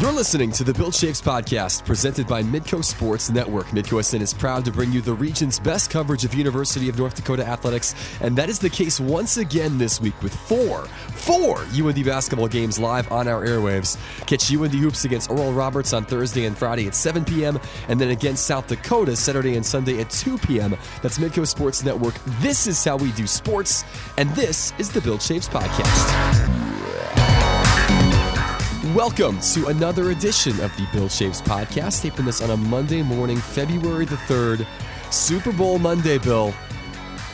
You're listening to the Bill Chaves podcast presented by Midco Sports Network. Midco SN is proud to bring you the region's best coverage of University of North Dakota athletics, and that is the case once again this week with four, four UND basketball games live on our airwaves. Catch UND Hoops against Oral Roberts on Thursday and Friday at 7 p.m., and then against South Dakota Saturday and Sunday at 2 p.m. That's Midco Sports Network. This is how we do sports, and this is the Bill Chaves podcast. Welcome to another edition of the Bill Chaves podcast. Taping this on a Monday morning, February the 3rd. Super Bowl Monday, Bill.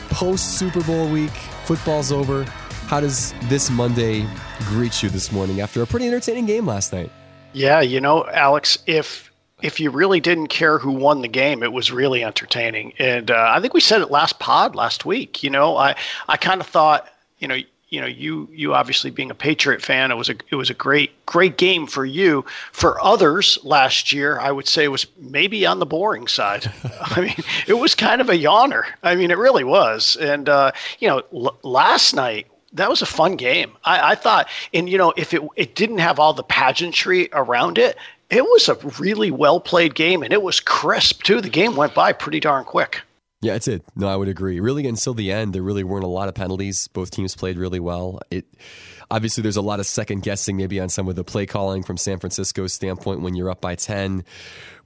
Post Super Bowl week, football's over. How does this Monday greet you this morning after a pretty entertaining game last night? Yeah, you know, Alex, if if you really didn't care who won the game, it was really entertaining. And uh, I think we said it last pod last week. You know, I I kind of thought, you know, you know you you obviously being a Patriot fan, it was a it was a great great game for you. For others last year, I would say it was maybe on the boring side. I mean, it was kind of a yawner. I mean, it really was. And uh, you know, l- last night that was a fun game. I, I thought, and you know, if it it didn't have all the pageantry around it, it was a really well played game, and it was crisp too. The game went by pretty darn quick. Yeah, it's it. No, I would agree. Really, until the end, there really weren't a lot of penalties. Both teams played really well. It obviously there's a lot of second guessing maybe on some of the play calling from San Francisco's standpoint when you're up by ten,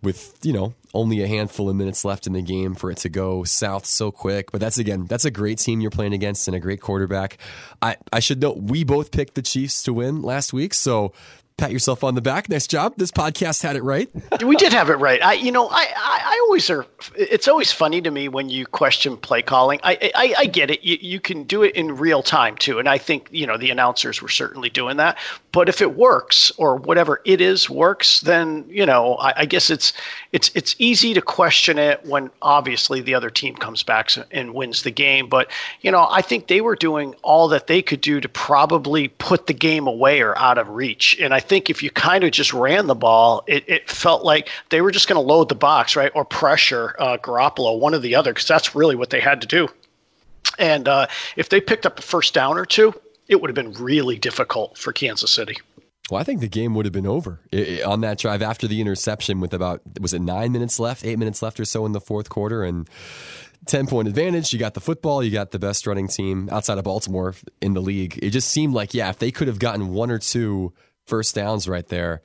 with you know only a handful of minutes left in the game for it to go south so quick. But that's again, that's a great team you're playing against and a great quarterback. I I should note we both picked the Chiefs to win last week, so pat yourself on the back. Nice job. This podcast had it right. we did have it right. I, you know, I, I, I, always are. It's always funny to me when you question play calling. I, I, I get it. You, you can do it in real time too, and I think you know the announcers were certainly doing that. But if it works or whatever it is works, then you know, I, I guess it's it's it's easy to question it when obviously the other team comes back and wins the game. But you know, I think they were doing all that they could do to probably put the game away or out of reach, and I think if you kind of just ran the ball, it, it felt like they were just going to load the box, right, or pressure uh, Garoppolo, one or the other, because that's really what they had to do. And uh, if they picked up a first down or two, it would have been really difficult for Kansas City. Well, I think the game would have been over on that drive after the interception with about, was it nine minutes left, eight minutes left or so in the fourth quarter? And 10 point advantage. You got the football. You got the best running team outside of Baltimore in the league. It just seemed like, yeah, if they could have gotten one or two first downs right there.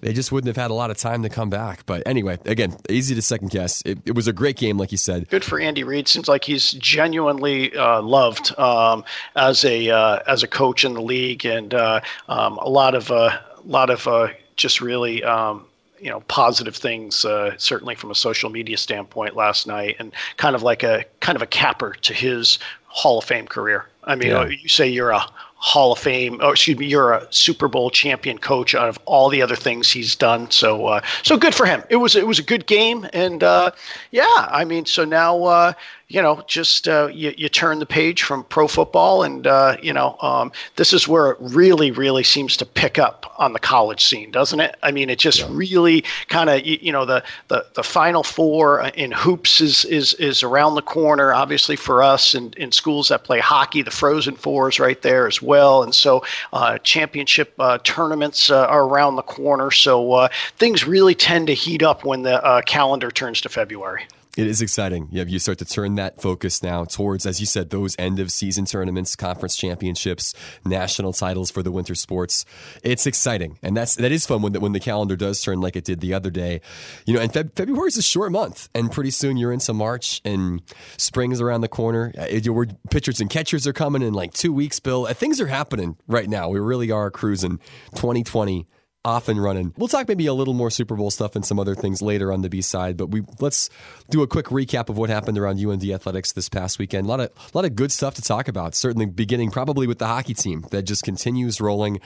They just wouldn't have had a lot of time to come back. But anyway, again, easy to second guess. It, it was a great game, like you said. Good for Andy Reid. Seems like he's genuinely uh, loved um, as a uh, as a coach in the league, and uh, um, a lot of a uh, lot of uh, just really. Um, you know positive things uh, certainly from a social media standpoint last night and kind of like a kind of a capper to his hall of fame career i mean yeah. you say you're a Hall of Fame, or excuse me, you're a Super Bowl champion coach out of all the other things he's done. So, uh, so good for him. It was it was a good game, and uh, yeah, I mean, so now uh, you know, just uh, you, you turn the page from pro football, and uh, you know, um, this is where it really, really seems to pick up on the college scene, doesn't it? I mean, it just yeah. really kind of, you, you, know, the, the the Final Four in hoops is is is around the corner. Obviously, for us and in, schools that play hockey, the Frozen Four is right there as well, and so uh, championship uh, tournaments uh, are around the corner. So uh, things really tend to heat up when the calendar turns to February. It is exciting. Yeah, you start to turn that focus now towards, as you said, those end of season tournaments, conference championships, national titles for the winter sports. It's exciting, and that's that is fun when the, when the calendar does turn like it did the other day. You know, and Feb- February is a short month, and pretty soon you're into March, and spring is around the corner. Uh, your pitchers and catchers are coming in like two weeks. Bill, uh, things are happening right now. We really are cruising 2020 off and running. We'll talk maybe a little more Super Bowl stuff and some other things later on the B side, but we let's do a quick recap of what happened around UND athletics this past weekend. A lot of a lot of good stuff to talk about. Certainly beginning probably with the hockey team that just continues rolling.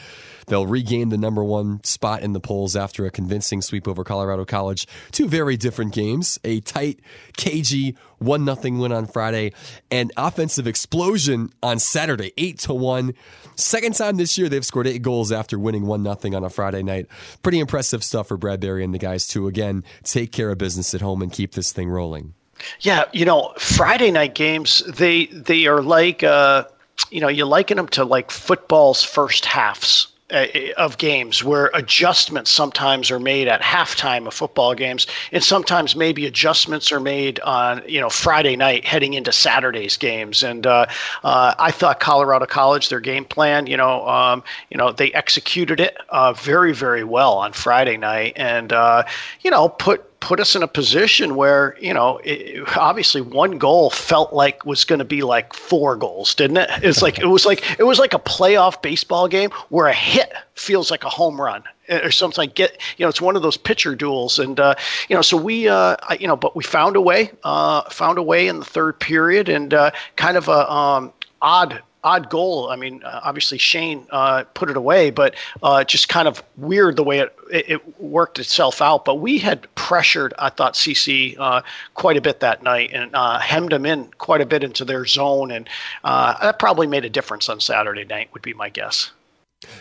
They'll regain the number one spot in the polls after a convincing sweep over Colorado College. Two very different games. A tight, cagey one nothing win on Friday, and offensive explosion on Saturday, eight to one. Second time this year they've scored eight goals after winning one nothing on a Friday night. Pretty impressive stuff for Brad Berry and the guys to again take care of business at home and keep this thing rolling. Yeah, you know, Friday night games they they are like uh, you know you liken them to like football's first halves of games where adjustments sometimes are made at halftime of football games and sometimes maybe adjustments are made on you know friday night heading into saturday's games. And uh, uh, i thought colorado college their game plan you know um, you know they executed it uh, very very well on friday night. And uh, you know put put us in a position where you know it, obviously one goal felt like was going to be like four goals didn't it? It's like it was like it was like a playoff baseball game where a hit feels like a home run eh, or something like get you know it's one of those pitcher duels. And uh, you know so we uh, you know but we found a way uh, found a way in the third period and uh, kind of a um, odd odd goal. I mean, uh, obviously Shane uh, put it away, but uh, just kind of weird the way it, it, it, worked itself out. But we had pressured, I thought, CC uh, quite a bit that night and uh, hemmed them in quite a bit into their zone, and uh, that probably made a difference on Saturday night. Would be my guess.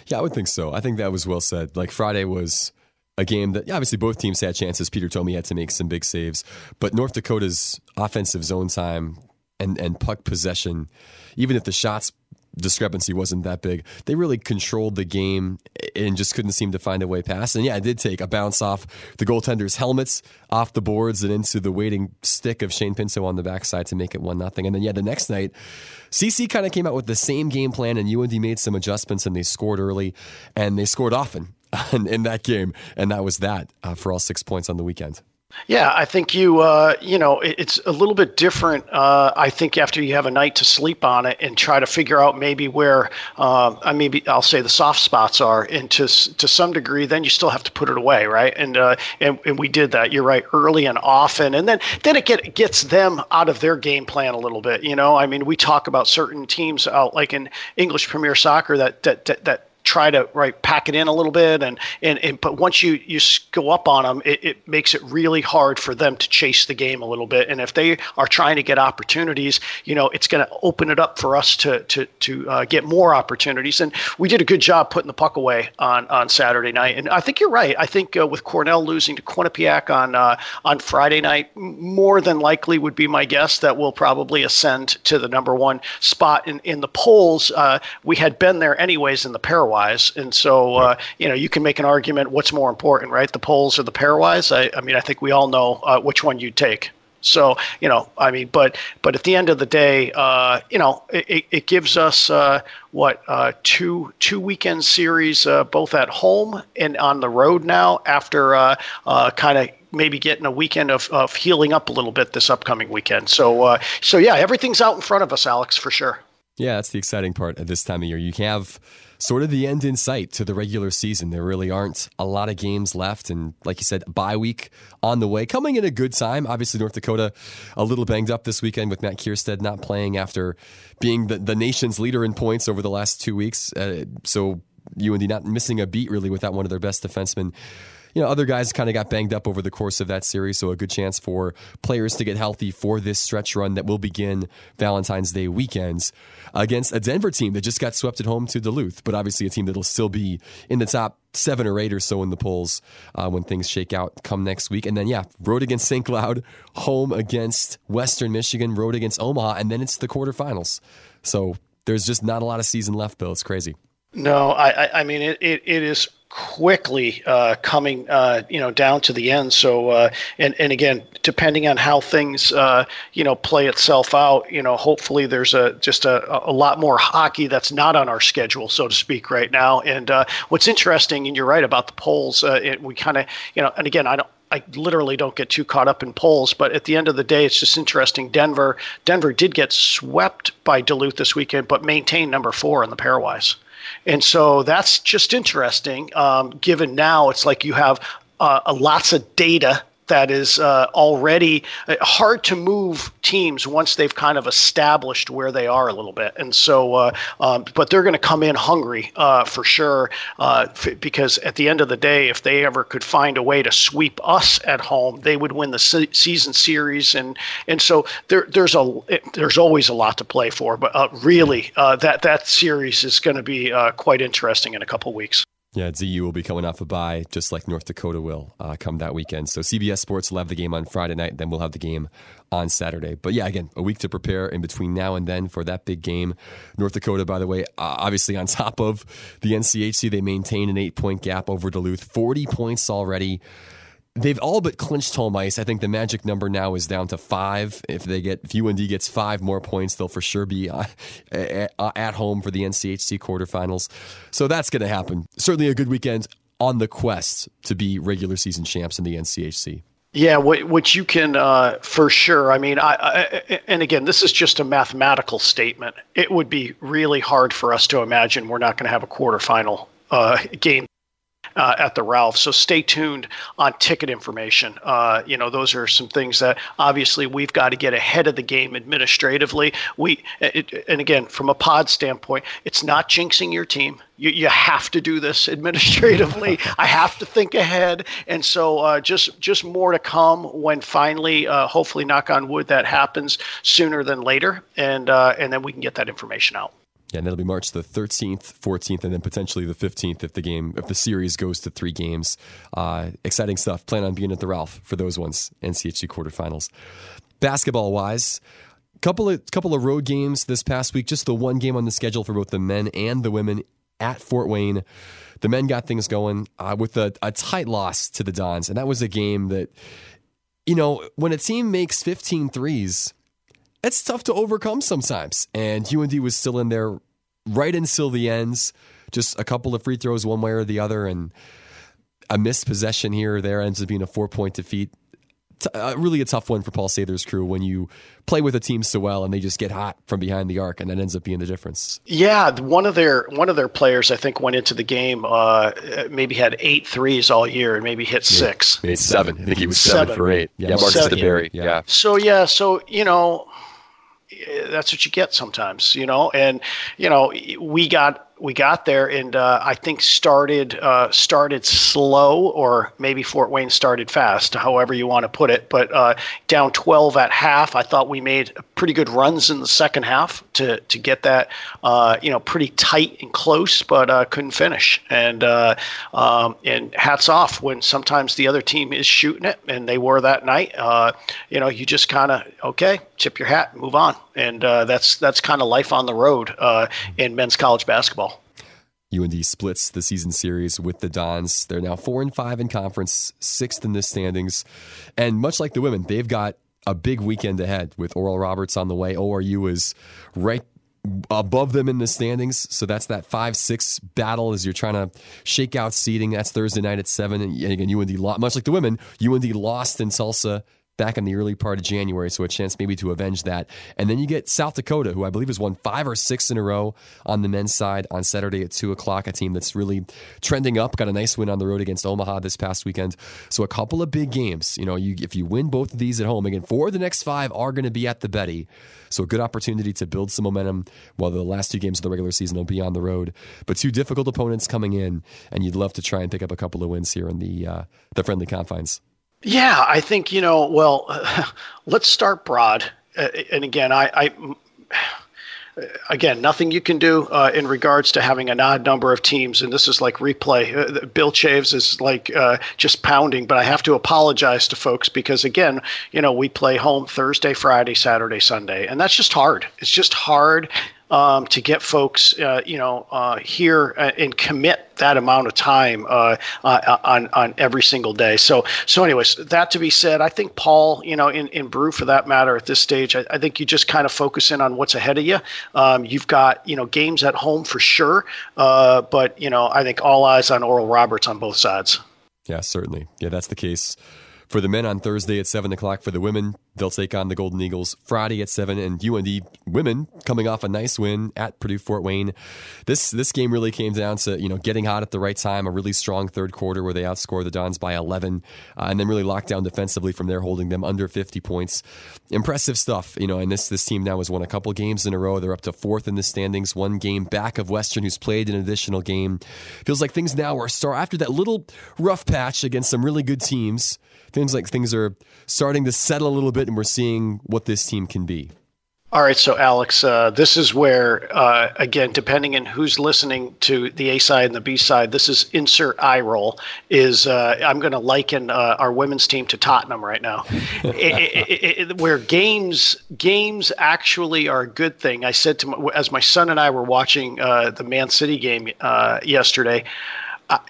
Yeah, I would think so. I think that was well said. Like Friday was a game that obviously both teams had chances. Peter Thome had to make some big saves, but North Dakota's offensive zone time and and puck possession, even if the shots discrepancy wasn't that big, they really controlled the game and just couldn't seem to find a way past. And yeah, it did take a bounce off the goaltender's helmets, off the boards, and into the waiting stick of Shane Pinto on the backside to make it one nothing. And then yeah, the next night, CC kind of came out with the same game plan, and UND made some adjustments, and they scored early, and they scored often in that game, and that was that uh, for all six points on the weekend. Yeah, I think you, uh, you know, it's a little bit different. Uh, I think after you have a night to sleep on it and try to figure out maybe where, uh, I maybe I'll say the soft spots are, and to to some degree, then you still have to put it away, right? And uh, and and we did that. You're right, early and often, and then then it get gets them out of their game plan a little bit. You know, I mean, we talk about certain teams out like in English Premier Soccer that that that, that try to right pack it in a little bit and and, and but once you you go up on them it, it makes it really hard for them to chase the game a little bit. And if they are trying to get opportunities you know it's going to open it up for us to to to uh, get more opportunities. And we did a good job putting the puck away on on Saturday night. And I think you're right. I think uh, with Cornell losing to Quinnipiac on uh, on Friday night more than likely would be my guess that we'll probably ascend to the number one spot in in the polls. Uh, we had been there anyways in the pairwise pairwise. And so, uh, you know, you can make an argument what's more important, right? The polls or the pairwise? I, I mean, I think we all know uh, which one you'd take. So, you know, I mean, but but at the end of the day, uh, you know, it, it gives us uh, what uh, two two weekend series, uh, both at home and on the road now. After uh, uh, kind of maybe getting a weekend of, of healing up a little bit this upcoming weekend. So, so yeah, everything's out in front of us, Alex, for sure. Yeah, that's the exciting part at this time of year. You have sort of the end in sight to the regular season. There really aren't a lot of games left. And like you said, bye week on the way, coming in a good time. Obviously, North Dakota a little banged up this weekend with Matt Kiersted not playing after being the, the nation's leader in points over the last two weeks. Uh, so UND not missing a beat really without one of their best defensemen you know, other guys kind of got banged up over the course of that series, so a good chance for players to get healthy for this stretch run that will begin Valentine's Day weekends against a Denver team that just got swept at home to Duluth, but obviously a team that'll still be in the top seven or eight or so in the polls uh, when things shake out come next week. And then, yeah, road against St. Cloud, home against Western Michigan, road against Omaha, and then it's the quarterfinals. So there's just not a lot of season left, Bill. It's crazy. No, I, I mean, it, it, it is quickly uh, coming uh, you know down to the end so uh, and and again depending on how things uh, you know play itself out you know hopefully there's a just a, a lot more hockey that's not on our schedule so to speak right now and uh, what's interesting and you're right about the polls uh, it, we kind of you know and again I don't I literally don't get too caught up in polls, but at the end of the day, it's just interesting. Denver, Denver did get swept by Duluth this weekend, but maintained number four in the pairwise. And so that's just interesting, um, given now it's like you have uh, lots of data that is uh, already uh, hard to move teams once they've kind of established where they are a little bit. And so, uh, um, but they're going to come in hungry uh, for sure, uh, f- because at the end of the day, if they ever could find a way to sweep us at home, they would win the se- season series. And and so there there's a there's always a lot to play for. But uh, really, that that series is going to be quite interesting in a couple weeks. Yeah, DU will be coming off a bye, just like North Dakota will uh, come that weekend. So CBS Sports will have the game on Friday night, then we'll have the game on Saturday. But yeah, again, a week to prepare in between now and then for that big game. North Dakota, by the way, uh, obviously on top of the NCHC, they maintain an eight point gap over Duluth, 40 points already they've all but clinched home ice. I think the magic number now is down to five. If they get if UND gets five more points, they'll for sure be uh, at home for the NCHC quarterfinals. So that's going to happen. Certainly a good weekend on the quest to be regular season champs in the NCHC. Yeah, which you can uh, for sure. I mean, I, I, and again, this is just a mathematical statement. It would be really hard for us to imagine we're not going to have a quarterfinal uh, game uh, at the Ralph. So stay tuned on ticket information. Uh, you know, those are some things that obviously we've got to get ahead of the game administratively. We it, and again, from a pod standpoint, it's not jinxing your team. You, you have to do this administratively. I have to think ahead, and so uh, just just more to come when finally, uh, hopefully, knock on wood, that happens sooner than later, and uh, and then we can get that information out. Yeah, and that'll be March the 13th, 14th, and then potentially the 15th if the game, if the series goes to three games. Uh, exciting stuff. Plan on being at the Ralph for those ones, NCHC quarterfinals. Basketball wise, couple of couple of road games this past week. Just the one game on the schedule for both the men and the women at Fort Wayne. The men got things going uh, with a, a tight loss to the Dons, and that was a game that, you know, when a team makes 15 threes it's tough to overcome sometimes. And UND was still in there right until the ends, just a couple of free throws one way or the other, and a missed possession here or there ends up being a four point defeat. Uh, really a tough one for Paul Sather's crew when you play with a team so well and they just get hot from behind the arc and that ends up being the difference. Yeah, one of their one of their players I think went into the game uh, maybe had eight threes all year and maybe hit six. Maybe seven. I think he was seven, seven for eight. Yeah, yeah Marcus DeBerry. Yeah. yeah. So yeah, so you know that's what you get sometimes, you know. And you know, we got we got there and uh, I think started uh, started slow or maybe Fort Wayne started fast, however you want to put it. But uh, down 12 at half, I thought we made pretty good runs in the second half to to get that uh, you know pretty tight and close, but uh, couldn't finish. And uh, um, and hats off when sometimes the other team is shooting it, and they were that night. you know, you just kind of okay, tip your hat, move on, and that's that's kind of life on the road in men's college basketball. UND splits the season series with the Dons. They're now four and five in conference, sixth in the standings. And much like the women, they've got a big weekend ahead with Oral Roberts on the way. ORU is right above them in the standings. So that's that 5 6 battle as you're trying to shake out seeding. That's Thursday night at 7. And again, UND, much like the women, UND lost in Tulsa back in the early part of January, so a chance maybe to avenge that. And then you get South Dakota, who I believe has won five or six in a row on the men's side on Saturday at two o'clock. A team that's really trending up. Got a nice win on the road against Omaha this past weekend. So a couple of big games. You know, you, if you win both of these at home, again, four of the next five are going to be at the Betty. So a good opportunity to build some momentum while the last two games of the regular season will be on the road. But two difficult opponents coming in, and you'd love to try and pick up a couple of wins here in the uh, the friendly confines. Yeah, I think you know. Well, let's start broad. Uh, and again, I, I, again, nothing you can do uh, in regards to having an odd number of teams. And this is like replay. Uh, Bill Chaves is like uh, just pounding, but I have to apologize to folks because again, you know, we play home Thursday, Friday, Saturday, Sunday, and that's just hard. It's just hard um, to get folks, uh, you know, uh, here uh, and commit that amount of time uh, uh, on on every single day. So, so, anyways, that to be said, I think Paul, you know, in in Brew for that matter, at this stage, I, I think you just kind of focus in on what's ahead of you. Um, you've got you know games at home for sure, uh, but you know, I think all eyes on Oral Roberts on both sides. Yeah, certainly. Yeah, that's the case for the men on Thursday at 7 o'clock. For the women, they'll take on the Golden Eagles Friday at 7. And UND women coming off a nice win at Purdue Fort Wayne. This this game really came down to, you know, getting hot at the right time, a really strong third quarter where they outscore the Dons by 11, uh, and then really locked down defensively from there, holding them under 50 points. Impressive stuff, you know, and this, this team now has won a couple games in a row. They're up to fourth in the standings, one game back of Western, who's played an additional game. Feels like things now are star after that little rough patch against some really good teams Seems like things are starting to settle a little bit, and we're seeing what this team can be. All right, so Alex, uh, this is where, uh, again, depending on who's listening to the A side and the B side, this is insert eye roll. Is uh, I'm going to liken uh, our women's team to Tottenham right now, it, it, it, where games games actually are a good thing. I said to my, as my son and I were watching uh, the Man City game uh, yesterday,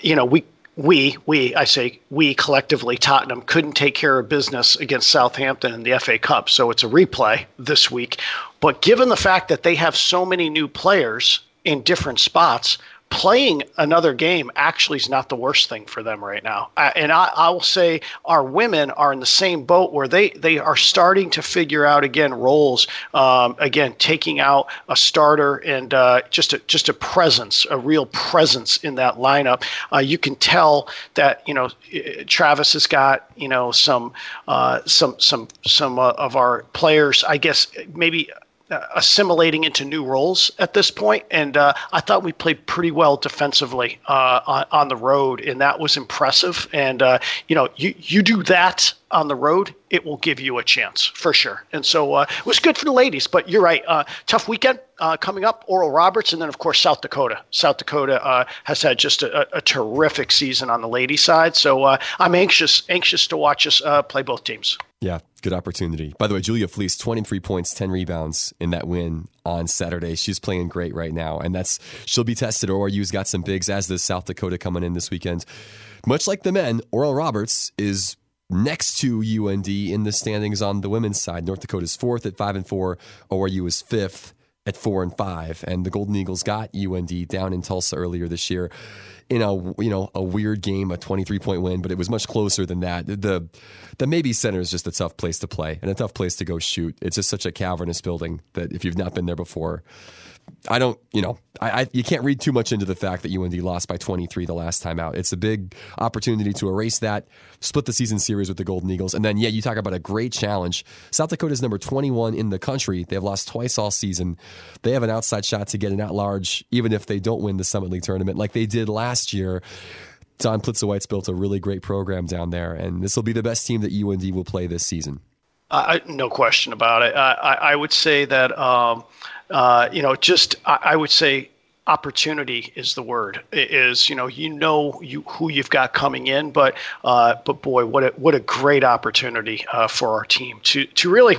you know, we we, we, I say we collectively, Tottenham couldn't take care of business against Southampton in the FA Cup. So it's a replay this week. But given the fact that they have so many new players in different spots, playing another game actually is not the worst thing for them right now. Uh, and I, I, will say our women are in the same boat where they, they are starting to figure out again roles. Um, again, taking out a starter and uh, just a just a presence, a real presence in that lineup. Uh, you can tell that you know Travis has got you know some uh, some some some uh, of our players. I guess maybe assimilating into new roles at this point, and uh, I thought we played pretty well defensively uh, on, on, the road, and that was impressive. And uh, you know, you you do that on the road, it will give you a chance for sure. And so uh, it was good for the ladies. But you're right, uh, tough weekend coming up. Oral Roberts, and then of course South Dakota. South Dakota has had just a, a, terrific season on the ladies' side. So I'm anxious anxious to watch us play both teams. Yeah, good opportunity. By the way, Julia Fleecs, 23 points, 10 rebounds in that win on Saturday. She's playing great right now, and that's she'll be tested. ORU's got some bigs, as does South Dakota coming in this weekend. Much like the men, Oral Roberts is next to UND in the standings on the women's side. North Dakota's fourth at five and four. ORU is fifth at four and five, and the Golden Eagles got UND down in Tulsa earlier this year in a you know a weird game, a 23 point win, but it was much closer than that. The the Mabee Center is just a tough place to play and a tough place to go shoot. It's just such a cavernous building that if you've not been there before, I don't, you know, I, I, you can't read too much into the fact that UND lost by 23 the last time out. It's a big opportunity to erase that, split the season series with the Golden Eagles, and then yeah, you talk about a great challenge. South Dakota is number 21 in the country. They've lost twice all season. They have an outside shot to get an at large, even if they don't win the Summit League tournament like they did last year. Dawn Plitzuweit built a really great program down there, and this will be the best team that UND will play this season. Uh, no question about it. I, I would say that. Um, uh, you know, just I, I, would say opportunity is the word. It is you know you know you who you've got coming in, but uh, but boy, what a what a great opportunity uh, for our team to to really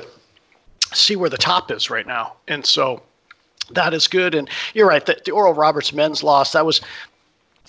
see where the top is right now, and so. That is good, and you're right. The, the Oral Roberts men's loss that was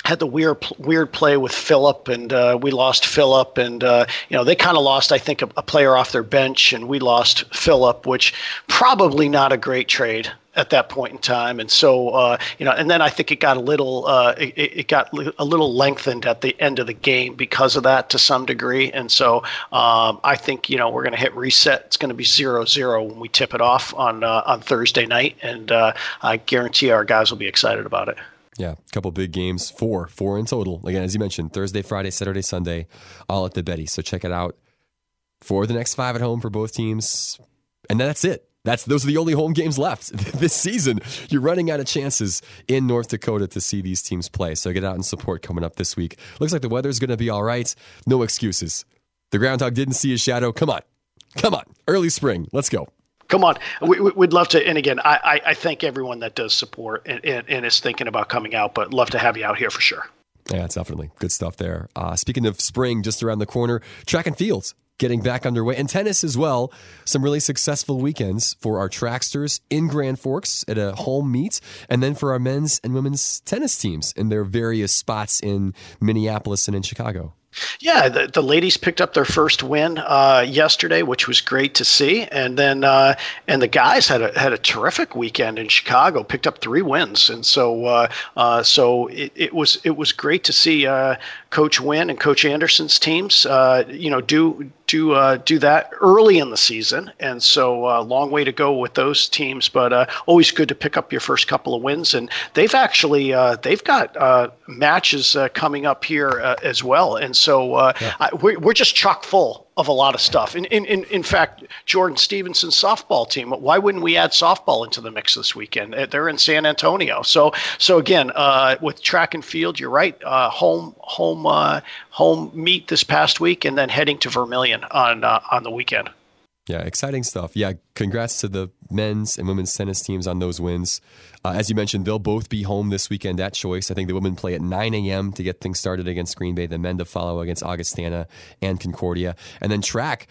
had the weird weird play with Philip, and uh, we lost Philip, and uh, you know they kind of lost, I think, a, a, player off their bench, and we lost Philip, which probably not a great trade at that point in time, and so uh, you know, and then I think it got a little uh, it, it, got a little lengthened at the end of the game because of that to some degree, and so um, I think you know we're going to hit reset. It's going to be zero zero when we tip it off on uh, on Thursday night, and uh, I guarantee our guys will be excited about it. Yeah, a couple big games, four, four in total. Again, as you mentioned, Thursday, Friday, Saturday, Sunday, all at the Betty. So check it out for the next five at home for both teams, and that's it. That's those are the only home games left this season. You're running out of chances in North Dakota to see these teams play. So get out and support coming up this week. Looks like the weather's going to be all right. No excuses. The groundhog didn't see his shadow. Come on, come on. Early spring. Let's go come on. We, would love to. And again, I, I, thank everyone that does support and, and, and, is thinking about coming out, but love to have you out here for sure. Yeah, it's definitely good stuff there. Uh, speaking of spring, just around the corner, track and fields getting back underway and tennis as well. Some really successful weekends for our tracksters in Grand Forks at a home meet, and then for our men's and women's tennis teams in their various spots in Minneapolis and in Chicago. Yeah, the, the ladies picked up their first win uh, yesterday, which was great to see, and then uh, and the guys had a had a terrific weekend in Chicago, picked up three wins, and so uh, uh so it, it was it was great to see uh, Coach Wynn and Coach Anderson's teams, uh, you know, do do uh, do that early in the season, and so a uh, long way to go with those teams. But uh, always good to pick up your first couple of wins, and they've actually uh, they've got uh, matches uh, coming up here as well, and so yeah. I, we're, we're just chock full of a lot of stuff. In, in, in, in fact, Jordan Stevenson's softball team, why wouldn't we add softball into the mix this weekend? They're in San Antonio. So, so again, uh, with track and field, you're right. Uh, home, home, uh, home meet this past week, and then heading to Vermillion on uh, on the weekend. Yeah, exciting stuff. Yeah, congrats to the men's and women's tennis teams on those wins. Uh, as you mentioned, they'll both be home this weekend at Choice. I think the women play at 9 a.m. to get things started against Green Bay, the men to follow against Augustana and Concordia. And then track,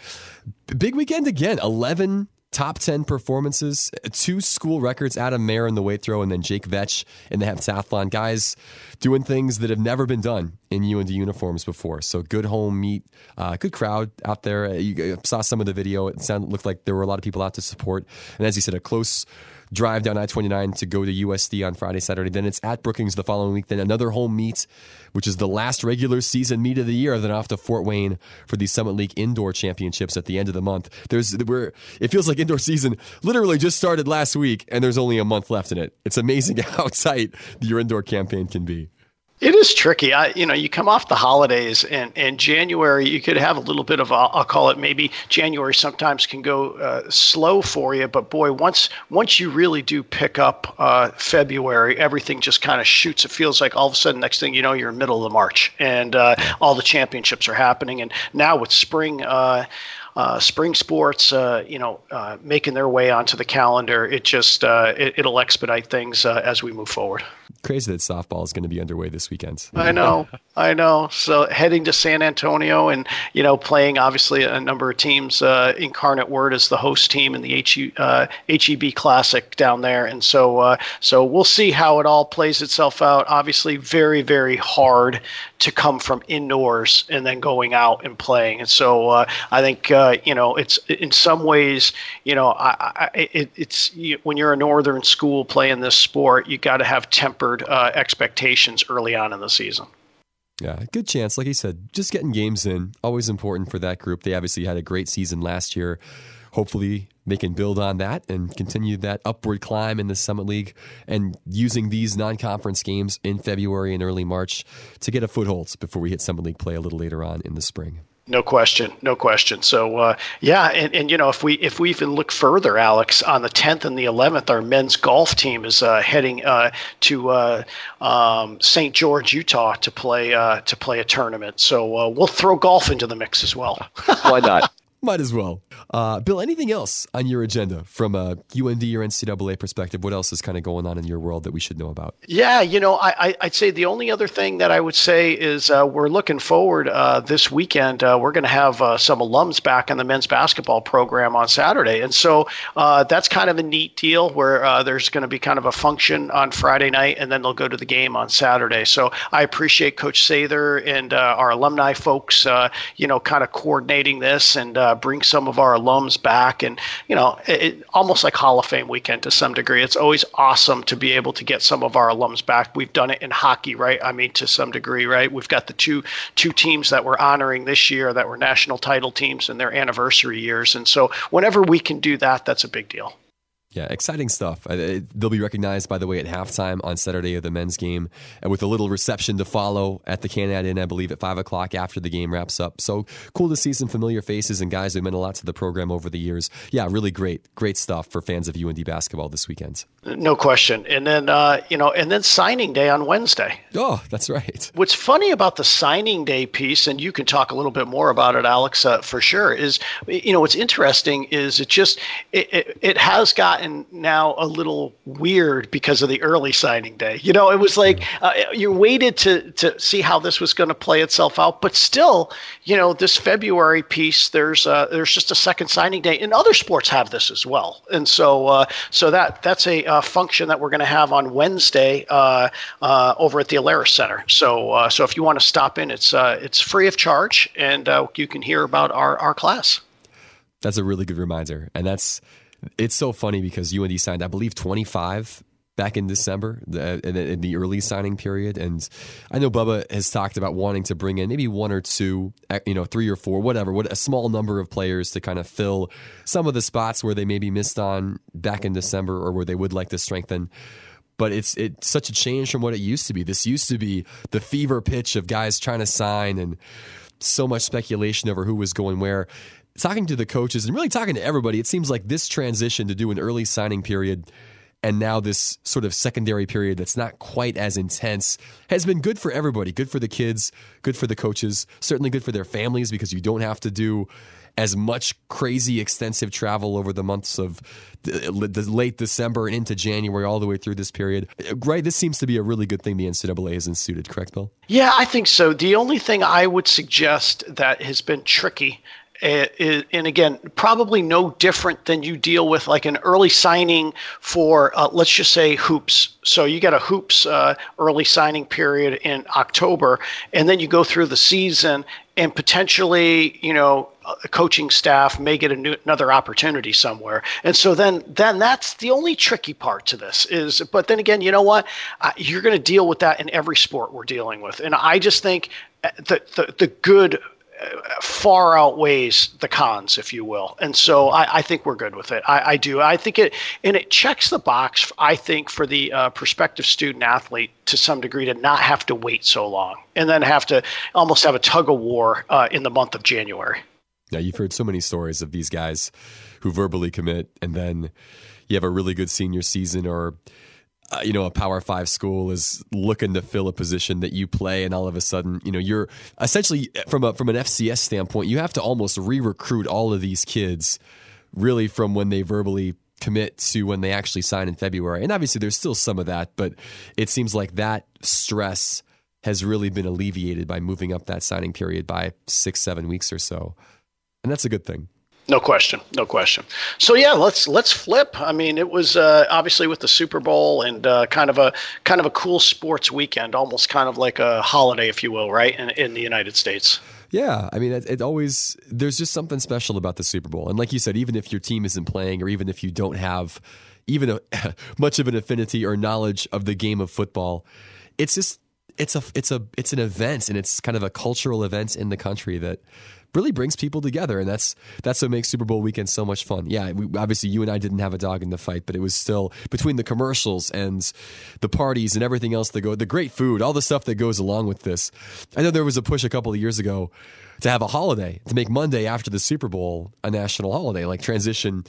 big weekend again, 11 top 10 performances, two school records Adam Mayer in the weight throw, and then Jake Vetch in the heptathlon. Guys doing things that have never been done in UND uniforms before. So good home meet, uh, good crowd out there. You saw some of the video. It sounded looked like there were a lot of people out to support. And as you said, a close drive down I 29 to go to USD on Friday, Saturday. Then it's at Brookings the following week. Then another home meet, which is the last regular season meet of the year. Then off to Fort Wayne for the Summit League Indoor Championships at the end of the month. There's where it feels like indoor season literally just started last week, and there's only a month left in it. It's amazing how tight your indoor campaign can be. It is tricky. I, you know, you come off the holidays, and, and January, you could have a little bit of, a, I'll call it maybe January sometimes can go uh, slow for you. But boy, once once you really do pick up uh, February, everything just kind of shoots. It feels like all of a sudden, next thing you know, you're in the middle of March, and uh, all the championships are happening. And now with spring. Uh, uh, spring sports, uh, you know, uh, making their way onto the calendar. It just uh, it, will expedite things uh, as we move forward. Crazy that softball is going to be underway this weekend. I know, I know. So heading to San Antonio and you know playing obviously a number of teams. Uh, Incarnate Word is the host team in the HE, HEB Classic down there, and so so we'll see how it all plays itself out. Obviously, very very hard to come from indoors and then going out and playing. And so uh, I think uh, you know it's in some ways you know I, I, it, it's you, when you're a northern school playing this sport, you got to have tempered uh, expectations early on in the season. Yeah, good chance. Like he said, just getting games in, always important for that group. They obviously had a great season last year hopefully they can build on that and continue that upward climb in the Summit League and using these non conference games in February and early March to get a foothold before we hit Summit League play a little later on in the spring. No question, no question. So uh, yeah, and, and you know if we if we even look further, Alex, on the 10th and the 11th, our men's golf team is uh, heading uh, to uh, um, St. George, Utah, to play uh, to play a tournament. So uh, we'll throw golf into the mix as well. Why not? Might as well. Uh, Bill, anything else on your agenda from a UND or NCAA perspective? What else is kind of going on in your world that we should know about? Yeah, you know, I, would say the only other thing that I would say is uh, we're looking forward uh, this weekend. Uh, we're going to have uh, some alums back in the men's basketball program on Saturday. And so uh, that's kind of a neat deal where there's going to be kind of a function on Friday night and then they'll go to the game on Saturday. So I appreciate Coach Sather and our alumni folks, you know, kind of coordinating this and Uh, bring some of our alums back, and you know, it, almost like Hall of Fame weekend to some degree. It's always awesome to be able to get some of our alums back. We've done it in hockey, right? I mean, to some degree, right? We've got the two two teams that we're honoring this year that were national title teams in their anniversary years, and so whenever we can do that, that's a big deal. Yeah, exciting stuff. They'll be recognized, by the way, at halftime on Saturday of the men's game, and with a little reception to follow at the Can Inn, I believe, at five o'clock after the game wraps up. So cool to see some familiar faces and guys who meant a lot to the program over the years. Yeah, really great, great stuff for fans of UND basketball this weekend. No question. And then uh, you know, and then signing day on Wednesday. Oh, that's right. What's funny about the signing day piece, and you can talk a little bit more about it, Alex, uh, for sure, is you know what's interesting is it just it, it, it has got gotten now a little weird because of the early signing day. You know, it was like uh, you waited to to see how this was going to play itself out, but still, you know, this February piece, there's uh, there's just a second signing day, and other sports have this as well, and so uh, so that that's a uh, function that we're going to have on Wednesday uh, uh, over at the Alerus Center. So so if you want to stop in, it's it's free of charge, and you can hear about our our class. That's a really good reminder, and that's it's so funny because UND signed, I believe, 25 back in December in the early signing period. And I know Bubba has talked about wanting to bring in maybe one or two, eh, you know, three or four, whatever, what a small number of players to kind of fill some of the spots where they maybe missed on back in December or where they would like to strengthen. But it's it's such a change from what it used to be. This used to be the fever pitch of guys trying to sign and so much speculation over who was going where talking to the coaches and really talking to everybody, it seems like this transition to do an early signing period and now this sort of secondary period that's not quite as intense has been good for everybody. Good for the kids, good for the coaches, certainly good for their families because you don't have to do as much crazy extensive travel over the months of the, late December and into January all the way through this period. Right, this seems to be a really good thing the NCAA has instituted, correct, Bill? Yeah, I think so. The only thing I would suggest that has been tricky and again, probably no different than you deal with like an early signing for, uh, let's just say, hoops. So you get a hoops uh, early signing period in October, and then you go through the season, and potentially, you know, a coaching staff may get new, another opportunity somewhere. And so then, then that's the only tricky part to this is. But then again, you know what? Uh, you're going to deal with that in every sport we're dealing with, and I just think uh, the the, the good far outweighs the cons, if you will. And so I, I think we're good with it. I, I, do. I think it, and it checks the box, I think, for the uh, prospective student athlete to some degree to not have to wait so long and then have to almost have a tug of war uh, in the month of January. Yeah, you've heard so many stories of these guys who verbally commit and then you have a really good senior season or uh, you know, a Power Five school is looking to fill a position that you play, and all of a sudden, you know, you're essentially from a from an FCS standpoint, you have to almost re-recruit all of these kids, really, from when they verbally commit to when they actually sign in February. And obviously, there's still some of that, but it seems like that stress has really been alleviated by moving up that signing period by six, seven weeks or so, and that's a good thing. No question, no question. So yeah, let's let's flip. I mean, it was uh, obviously with the Super Bowl and uh, kind of a kind of a cool sports weekend, almost kind of like a holiday, if you will, right, in, in the United States. Yeah, I mean, it, it, always there's just something special about the Super Bowl, and like you said, even if your team isn't playing, or even if you don't have even a, much of an affinity or knowledge of the game of football, it's just it's a it's a it's an event, and it's kind of a cultural event in the country that really brings people together, and that's that's what makes Super Bowl weekend so much fun. Yeah, we, obviously you and I didn't have a dog in the fight, but it was still between the commercials and the parties and everything else that go, the great food, all the stuff that goes along with this. I know there was a push a couple of years ago to have a holiday to make Monday after the Super Bowl a national holiday, like transition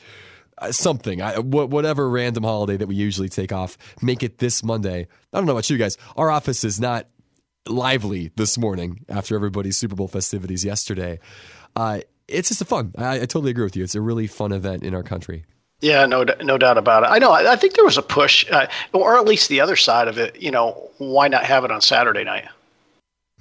uh, something, I, whatever random holiday that we usually take off, make it this Monday. I don't know about you guys. Our office is not lively this morning after everybody's Super Bowl festivities yesterday. Uh, it's just a fun. I, I, totally agree with you. It's a really fun event in our country. Yeah, no, no doubt about it. I know. I, I think there was a push, uh, or at least the other side of it. You know, why not have it on Saturday night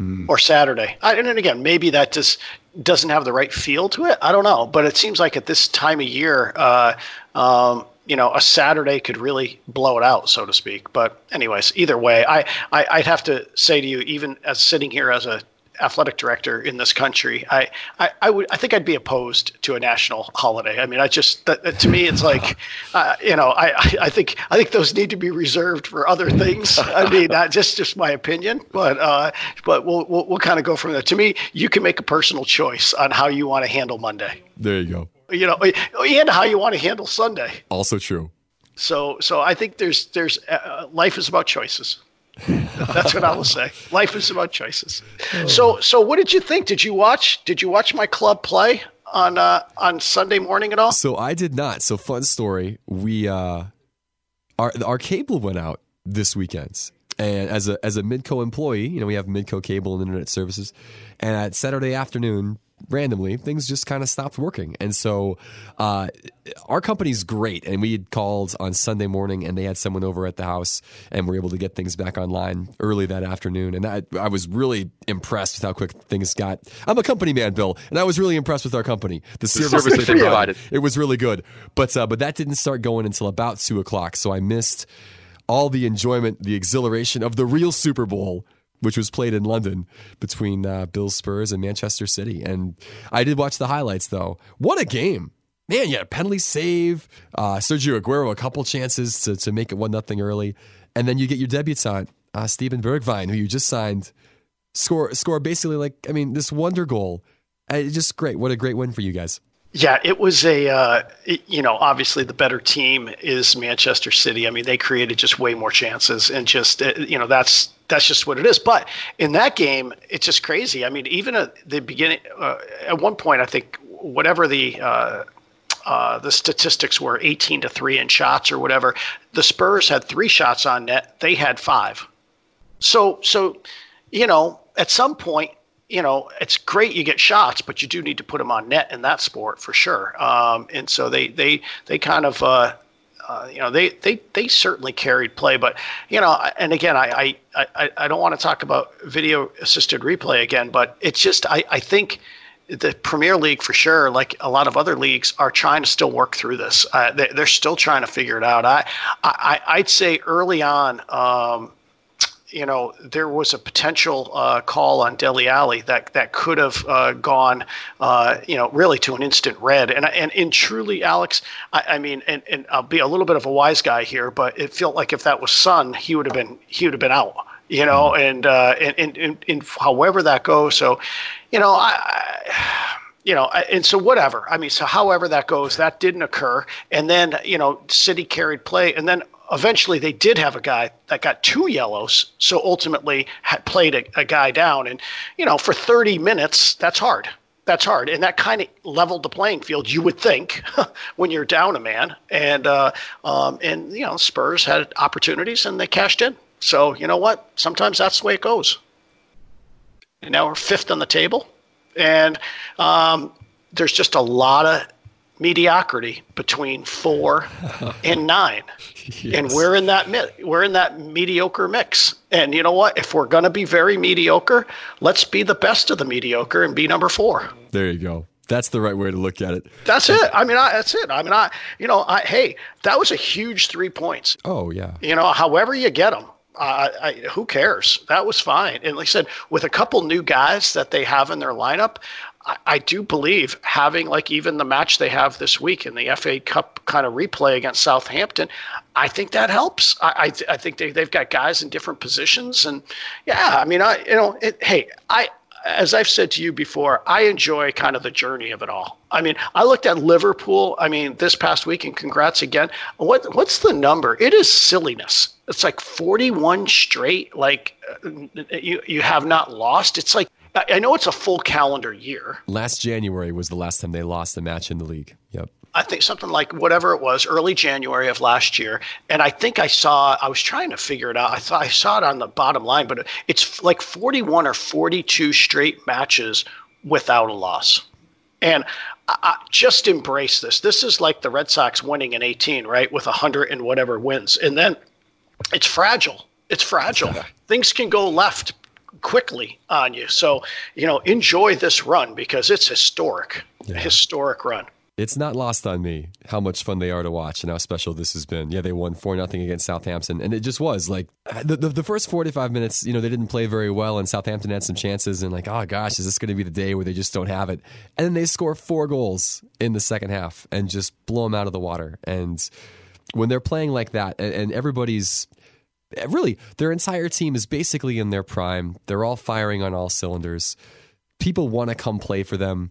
mm. or Saturday? I, and then again, maybe that just doesn't have the right feel to it. I don't know, but it seems like at this time of year, uh, um, you know, a Saturday could really blow it out, so to speak. But anyways, either way, I, I I'd have to say to you, even as sitting here as a athletic director in this country, I, I, I would I think I'd be opposed to a national holiday. I mean, I just that, that to me it's like, uh, you know, I, I think I think those need to be reserved for other things. I mean, not just just my opinion, but uh, but we'll, we'll we'll kind of go from there. To me, you can make a personal choice on how you want to handle Monday. There you go you know, and how you want to handle Sunday. Also true. So, so I think there's there's uh, life is about choices. That's what I will say. Life is about choices. Oh. So, so what did you think? Did you watch? Did you watch my club play on uh, on Sunday morning at all? So I did not. So fun story. We uh, our our cable went out this weekend. And as a as a Midco employee, you know, we have Midco cable and internet services. And at Saturday afternoon, randomly things just kind of stopped working. And so uh, our company's great and we had called on sunday morning and they had someone over at the house and were able to get things back online early that afternoon. And that, i was really impressed with how quick things got. I'm a company man bill and i was really impressed with our company. The, the service, service they provided. It was really good. But uh, but that didn't start going until about two o'clock so i missed all the enjoyment the exhilaration of the real super bowl which was played in London between uh, Bills Spurs and Manchester City. And I did watch the highlights though. What a game! Man, yeah, penalty save. Uh, Sergio Aguero a couple chances to, to make it one nothing early, and then you get your debutant uh, Steven Bergwijn, who you just signed, score score basically like I mean this wonder goal. Uh, just great. What a great win for you guys. Yeah, it was a, uh, you know, obviously the better team is Manchester City. I mean, they created just way more chances, and just, uh, you know, that's that's just what it is. But in that game, it's just crazy. I mean, even at the beginning, uh, at one point, I think whatever the uh, uh, the statistics were 18 to three in shots or whatever. The Spurs had three shots on net. They had five. So so, you know, at some point, you know, it's great you get shots, but you do need to put them on net in that sport for sure. Um, and so they they they kind of uh, uh, you know, they, they, they certainly carried play, but you know, and again, I, I, I, I don't want to talk about video assisted replay again, but it's just, I, I think the Premier League for sure, like a lot of other leagues, are trying to still work through this. Uh, they, are still trying to figure it out. I, I, I'd say early on, um, you know, there was a potential uh, call on Dele Alli that that could have uh, gone, uh, you know, really to an instant red. And and, and truly, Alex, I, I, mean, and, and I'll be a little bit of a wise guy here, but it felt like if that was Son, he would have been he would have been out. You know, mm-hmm. and, uh, and, and and and however that goes. So, you know, I, I you know, and so whatever. I mean, so however that goes, that didn't occur. And then, you know, City carried play. And then eventually they did have a guy that got two yellows, so ultimately had played a, a guy down. And you know, for 30 minutes, that's hard. That's hard, and that kind of leveled the playing field. You would think when you're down a man, and uh, um, and you know, Spurs had opportunities and they cashed in. So you know what? Sometimes that's the way it goes. And now we're fifth on the table, and um, there's just a lot of mediocrity between four and nine, yes. and we're in that we're in that mediocre mix. And you know what? If we're going to be very mediocre, let's be the best of the mediocre and be number four. There you go. That's the right way to look at it. That's it. I mean, I, that's it. I mean, I, you know, I, hey, that was a huge three points. Oh yeah. You know, however you get them, uh, I, who cares? That was fine. And like I said, with a couple new guys that they have in their lineup, I, do believe having like even the match they have this week in the FA Cup kind of replay against Southampton, I think that helps. I, I, I think they, they've got guys in different positions. And yeah, I mean, I, you know, it, hey, I, as I've said to you before, I enjoy kind of the journey of it all. I mean, I looked at Liverpool. I mean, this past week, and congrats again. What what's the number? It is silliness. It's like forty-one straight. Like uh, you you have not lost. It's like I know it's a full calendar year. Last January was the last time they lost a match in the league. Yep. I think something like whatever it was, early January of last year. And I think I saw, I was trying to figure it out. I thought I saw it on the bottom line, but it's like 41 or 42 straight matches without a loss. And I, just embrace this. This is like the Red Sox winning in 18, right? With 100 and whatever wins. And then it's fragile. It's fragile. Things can go left quickly on you. So, you know, enjoy this run because it's historic, yeah. historic run. It's not lost on me how much fun they are to watch and how special this has been. Yeah, they won 4 nothing against Southampton. And it just was like the, the, the, first 45 minutes, you know, they didn't play very well and Southampton had some chances and like, oh gosh, is this going to be the day where they just don't have it? And then they score four goals in the second half and just blow them out of the water. And when they're playing like that and, and everybody's really their entire team is basically in their prime. They're all firing on all cylinders. People want to come play for them.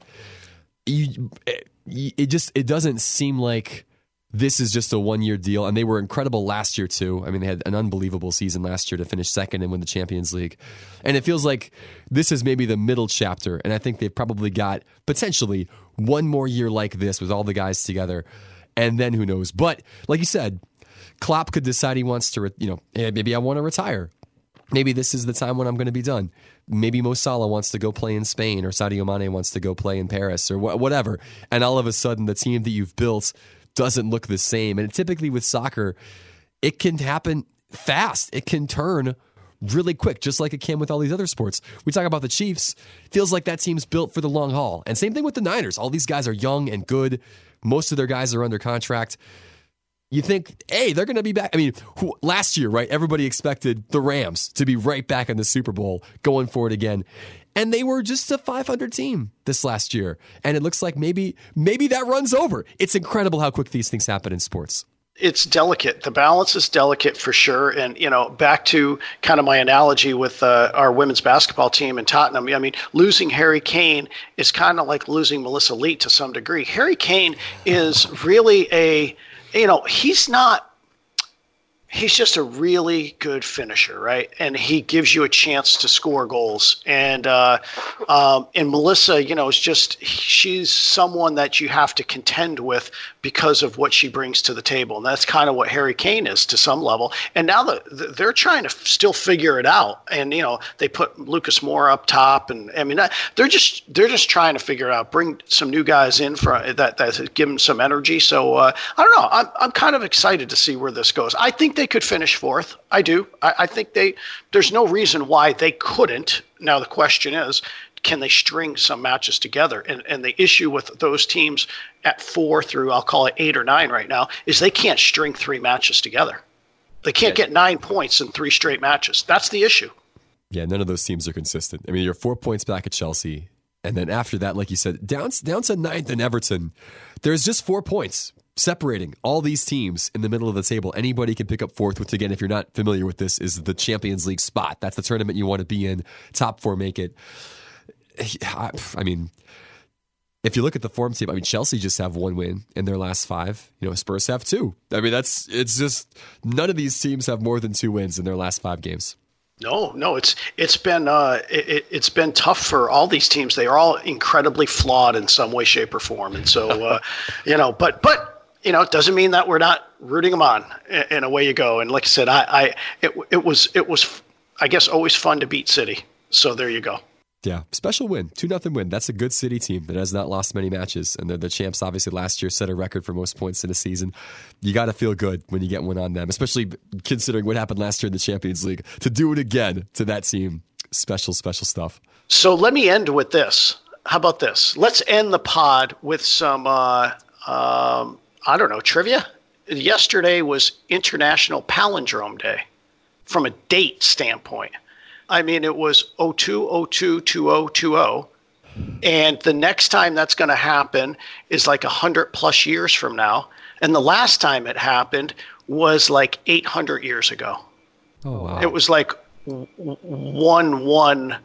You, eh, it just it doesn't seem like this is just a one year deal. And they were incredible last year too. I mean, they had an unbelievable season last year to finish second and win the Champions League. And it feels like this is maybe the middle chapter. And I think they've probably got potentially one more year like this with all the guys together. And then who knows? But like you said, Klopp could decide he wants to, you know, maybe I want to retire. Maybe this is the time when I'm going to be done. Maybe Mo Salah wants to go play in Spain, or Sadio Mane wants to go play in Paris, or wh- whatever. And all of a sudden, the team that you've built doesn't look the same. And typically with soccer, it can happen fast. It can turn really quick, just like it can with all these other sports. We talk about the Chiefs, feels like that team's built for the long haul. And same thing with the Niners. All these guys are young and good. Most of their guys are under contract you think, hey, they're going to be back. I mean, who, last year, right? Everybody expected the Rams to be right back in the Super Bowl going for it again. And they were just a 500 team this last year. And it looks like maybe maybe that runs over. It's incredible how quick these things happen in sports. It's delicate. The balance is delicate for sure. And, you know, back to kind of my analogy with uh, our women's basketball team in Tottenham. I mean, losing Harry Kane is kind of like losing Melissa Leet to some degree. Harry Kane is really a you know, he's not he's just a really good finisher, right? And he gives you a chance to score goals. And uh, um, and Melissa, you know, is just she's someone that you have to contend with because of what she brings to the table, and that's kind of what Harry Kane is to some level. And now that they're trying to still figure it out, and you know, they put Lucas Moura up top, and I mean, they're just they're just trying to figure it out. Bring some new guys in for that that give them some energy. So uh, I don't know. I'm I'm kind of excited to see where this goes. I think they could finish fourth. I do. I, I think they. There's no reason why they couldn't. Now the question is, can they string some matches together? And and the issue with those teams at four through I'll call it eight or nine right now is they can't string three matches together. They can't yeah. get nine points in three straight matches. That's the issue. Yeah, none of those teams are consistent. I mean, you're four points back at Chelsea, and then after that, like you said, down down to ninth and Everton. There's just four points separating all these teams in the middle of the table. Anybody can pick up fourth, which again, if you're not familiar with this, is the Champions League spot. That's the tournament you want to be in. Top four make it. I mean, if you look at the form team, I mean, Chelsea just have one win in their last five. You know, Spurs have two. I mean, that's it's just none of these teams have more than two wins in their last five games. No, no, it's it's been uh, it, has been tough for all these teams. They are all incredibly flawed in some way, shape, or form, and so uh, you know. But but you know, it doesn't mean that we're not rooting them on, and away you go. And like I said, I, I it, it was it was, I guess, always fun to beat City. So there you go. Yeah, special win, two nothing win. That's a good City team that has not lost many matches, and they're the champs. Obviously, last year set a record for most points in a season. You got to feel good when you get one on them, especially considering what happened last year in the Champions League. To do it again to that team, special, special stuff. So let me end with this. How about this? Let's end the pod with some uh, um, I don't know, trivia. Yesterday was International Palindrome Day from a date standpoint. I mean, it was 02022020. And the next time that's going to happen is like 100 plus years from now. And the last time it happened was like 800 years ago. Oh, wow. It was like 1 1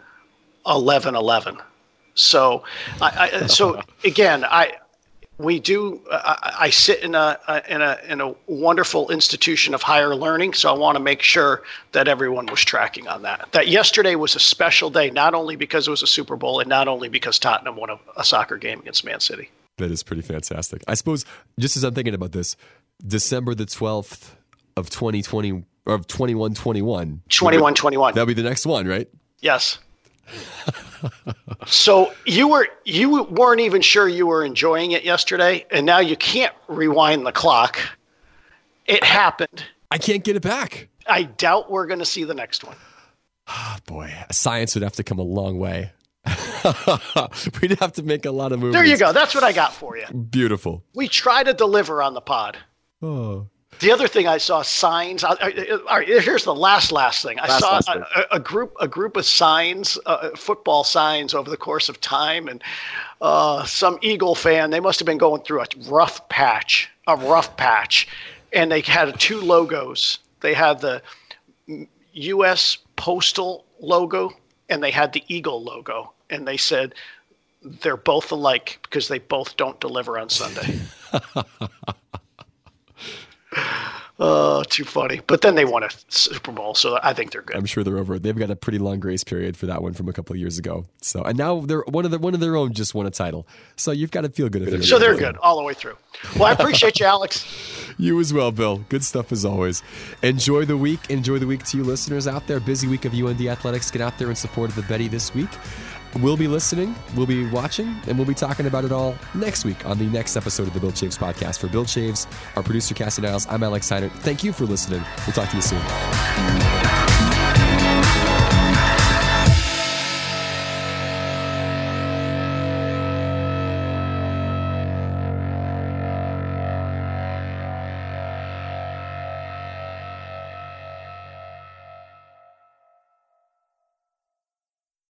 11 11. So, I, I so again, I, we do. Uh, I sit in a, in a in a wonderful institution of higher learning, so I want to make sure that everyone was tracking on that. That yesterday was a special day, not only because it was a Super Bowl, and not only because Tottenham won a, a soccer game against Man City. That is pretty fantastic. I suppose, just as I'm thinking about this, December the 12th of 2020 of 21 21. 21 21. That'll be the next one, right? Yes so you were you weren't even sure you were enjoying it yesterday, and now you can't rewind the clock. It happened. I can't get it back. I doubt we're going to see the next one. Oh, boy, science would have to come a long way. We'd have to make a lot of movies. There you go. That's what I got for you. Beautiful. We try to deliver on the pod. Oh. The other thing I saw signs. all right, here's the last last thing. I last, saw last a, a, group a group of signs, uh, football signs over the course of time, and uh, some Eagle fan. They must have been going through a rough patch, a rough patch, and they had two logos. They had the U.S. Postal logo, and they had the Eagle logo, and they said they're both alike because they both don't deliver on Sunday. Oh, too funny. But then they won a Super Bowl, so I think they're good. I'm sure they're over. They've got a pretty long grace period for that one from a couple of years ago. So, and now they're one of the one of their own just won a title. So you've got to feel good. If so they're good all the way through. Well, I appreciate you, Alex. you as well, Bill. Good stuff as always. Enjoy the week. Enjoy the week to you listeners out there. Busy week of UND athletics. Get out there in support of the Betty this week. We'll be listening, we'll be watching, and we'll be talking about it all next week on the next episode of the Bill Chaves podcast. For Bill Chaves, our producer Cassie Niles, I'm Alex Steiner. Thank you for listening. We'll talk to you soon.